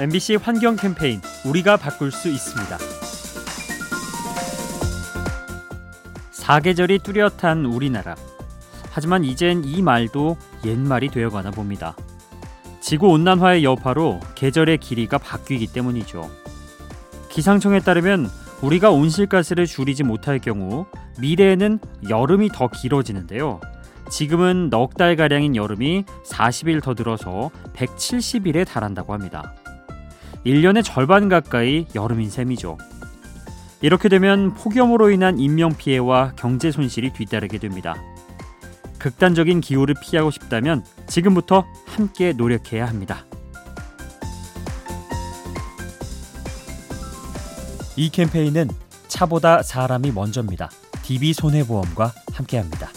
MBC 환경 캠페인 우리가 바꿀 수 있습니다. 사계절이 뚜렷한 우리나라. 하지만 이젠 이 말도 옛말이 되어가나 봅니다. 지구 온난화의 여파로 계절의 길이가 바뀌기 때문이죠. 기상청에 따르면 우리가 온실가스를 줄이지 못할 경우 미래에는 여름이 더 길어지는데요. 지금은 넉 달가량인 여름이 40일 더 들어서 170일에 달한다고 합니다. 1년의 절반 가까이 여름인 셈이죠. 이렇게 되면 폭염으로 인한 인명피해와 경제 손실이 뒤따르게 됩니다. 극단적인 기후를 피하고 싶다면 지금부터 함께 노력해야 합니다. 이 캠페인은 차보다 사람이 먼저입니다. DB손해보험과 함께합니다.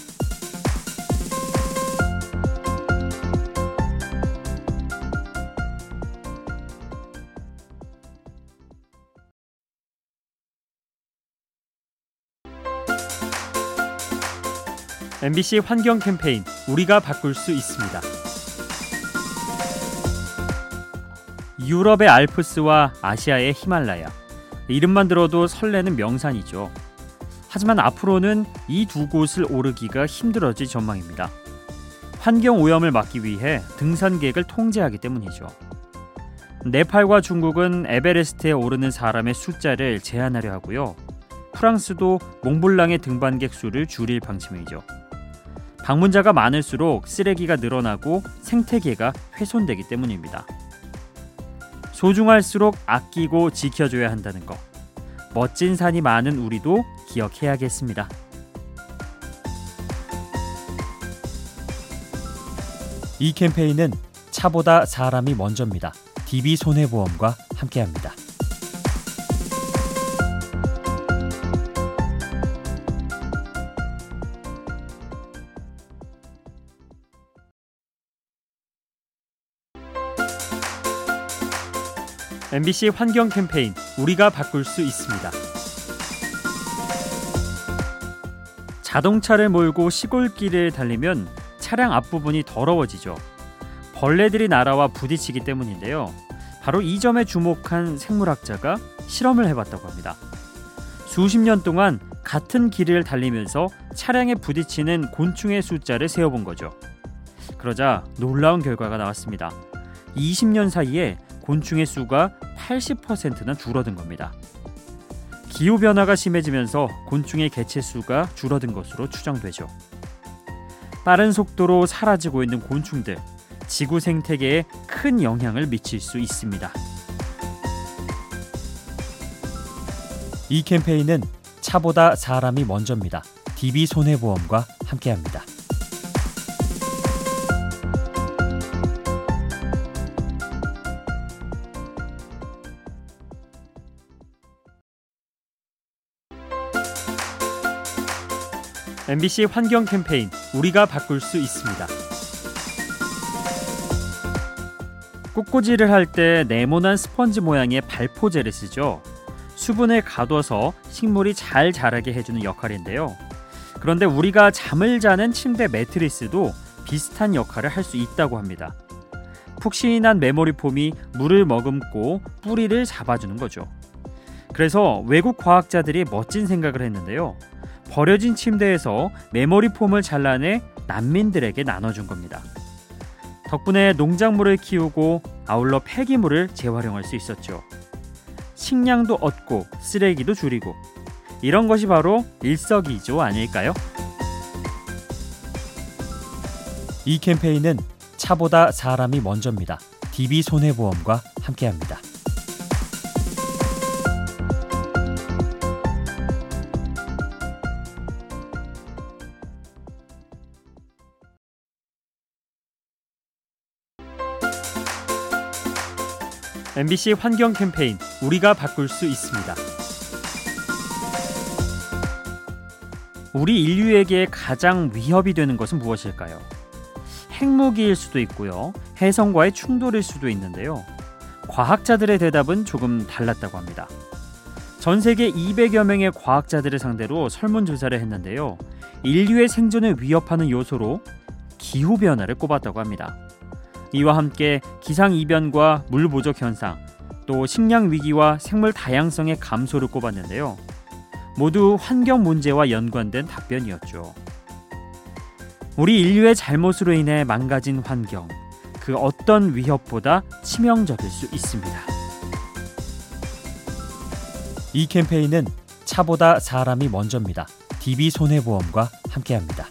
MBC 환경 캠페인 우리가 바꿀 수 있습니다. 유럽의 알프스와 아시아의 히말라야. 이름만 들어도 설레는 명산이죠. 하지만 앞으로는 이 두 곳을 오르기가 힘들어질 전망입니다. 환경 오염을 막기 위해 등산객을 통제하기 때문이죠. 네팔과 중국은 에베레스트에 오르는 사람의 숫자를 제한하려 하고요. 프랑스도 몽블랑의 등반객 수를 줄일 방침이죠. 방문자가 많을수록 쓰레기가 늘어나고 생태계가 훼손되기 때문입니다. 소중할수록 아끼고 지켜줘야 한다는 것. 멋진 산이 많은 우리도 기억해야겠습니다. 이 캠페인은 차보다 사람이 먼저입니다. DB손해보험과 함께합니다. MBC 환경 캠페인 우리가 바꿀 수 있습니다. 자동차를 몰고 시골길을 달리면 차량 앞부분이 더러워지죠. 벌레들이 날아와 부딪히기 때문인데요. 바로 이 점에 주목한 생물학자가 실험을 해봤다고 합니다. 수십 년 동안 같은 길을 달리면서 차량에 부딪히는 곤충의 숫자를 세어본 거죠. 그러자 놀라운 결과가 나왔습니다. 20년 사이에 곤충의 수가 80%나 줄어든 겁니다. 기후 변화가 심해지면서 곤충의 개체 수가 줄어든 것으로 추정되죠. 빠른 속도로 사라지고 있는 곤충들, 지구 생태계에 큰 영향을 미칠 수 있습니다. 이 캠페인은 차보다 사람이 먼저입니다. DB손해보험과 함께합니다. MBC 환경 캠페인 우리가 바꿀 수 있습니다. 꽃꽂이를 할 때 네모난 스펀지 모양의 발포제를 쓰죠. 수분을 가둬서 식물이 잘 자라게 해주는 역할인데요. 그런데 우리가 잠을 자는 침대 매트리스도 비슷한 역할을 할 수 있다고 합니다. 푹신한 메모리 폼이 물을 머금고 뿌리를 잡아주는 거죠. 그래서 외국 과학자들이 멋진 생각을 했는데요. 버려진 침대에서 메모리 폼을 잘라내 난민들에게 나눠준 겁니다. 덕분에 농작물을 키우고 아울러 폐기물을 재활용할 수 있었죠. 식량도 얻고 쓰레기도 줄이고 이런 것이 바로 일석이조 아닐까요? 이 캠페인은 차보다 사람이 먼저입니다. DB손해보험과 함께합니다. MBC 환경 캠페인 우리가 바꿀 수 있습니다. 우리 인류에게 가장 위협이 되는 것은 무엇일까요? 핵무기일 수도 있고요. 해성과의 충돌일 수도 있는데요. 과학자들의 대답은 조금 달랐다고 합니다. 전 세계 200여 명의 과학자들을 상대로 설문조사를 했는데요. 인류의 생존을 위협하는 요소로 기후변화를 꼽았다고 합니다. 이와 함께 기상 이변과 물 부족 현상, 또 식량 위기와 생물 다양성의 감소를 꼽았는데요. 모두 환경 문제와 연관된 답변이었죠. 우리 인류의 잘못으로 인해 망가진 환경, 그 어떤 위협보다 치명적일 수 있습니다. 이 캠페인은 차보다 사람이 먼저입니다. DB 손해보험과 함께합니다.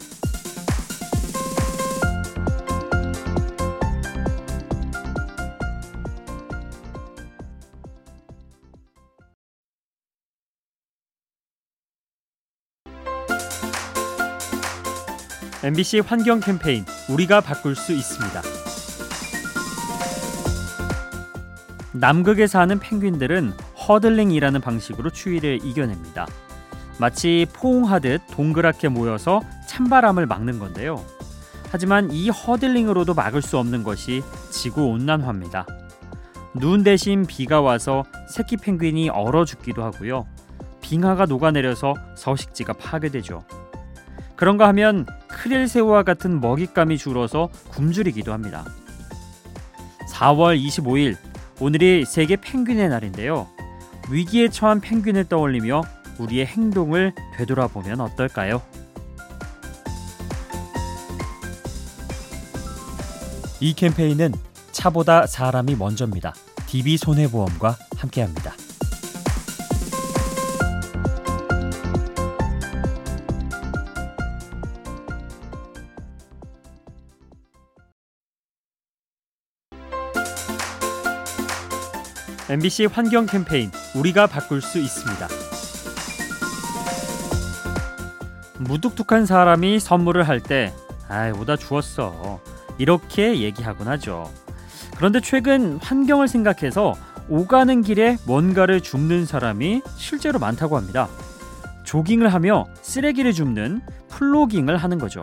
MBC 환경 캠페인 우리가 바꿀 수 있습니다. 남극에 사는 펭귄들은 허들링이라는 방식으로 추위를 이겨냅니다. 마치 포옹하듯 동그랗게 모여서 찬바람을 막는 건데요. 하지만 이 허들링으로도 막을 수 없는 것이 지구 온난화입니다. 눈 대신 비가 와서 새끼 펭귄이 얼어 죽기도 하고요. 빙하가 녹아내려서 서식지가 파괴되죠. 그런가 하면 크릴새우와 같은 먹잇감이 줄어서 굶주리기도 합니다. 4월 25일 오늘이 세계 펭귄의 날인데요. 위기에 처한 펭귄을 떠올리며 우리의 행동을 되돌아보면 어떨까요? 이 캠페인은 차보다 사람이 먼저입니다. DB 손해보험과 함께합니다. MBC 환경 캠페인 우리가 바꿀 수 있습니다. 무뚝뚝한 사람이 선물을 할 때 아이 오다 주웠어 이렇게 얘기하곤 하죠. 그런데 최근 환경을 생각해서 오가는 길에 뭔가를 줍는 사람이 실제로 많다고 합니다. 조깅을 하며 쓰레기를 줍는 플로깅을 하는 거죠.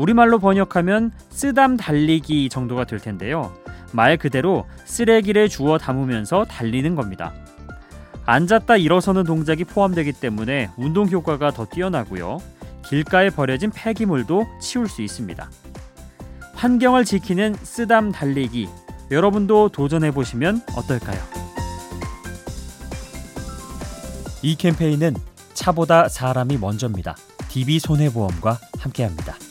우리말로 번역하면 쓰담 달리기 정도가 될 텐데요. 말 그대로 쓰레기를 주워 담으면서 달리는 겁니다. 앉았다 일어서는 동작이 포함되기 때문에 운동 효과가 더 뛰어나고요. 길가에 버려진 폐기물도 치울 수 있습니다. 환경을 지키는 쓰담 달리기 여러분도 도전해 보시면 어떨까요? 이 캠페인은 차보다 사람이 먼저입니다. DB 손해보험과 함께합니다.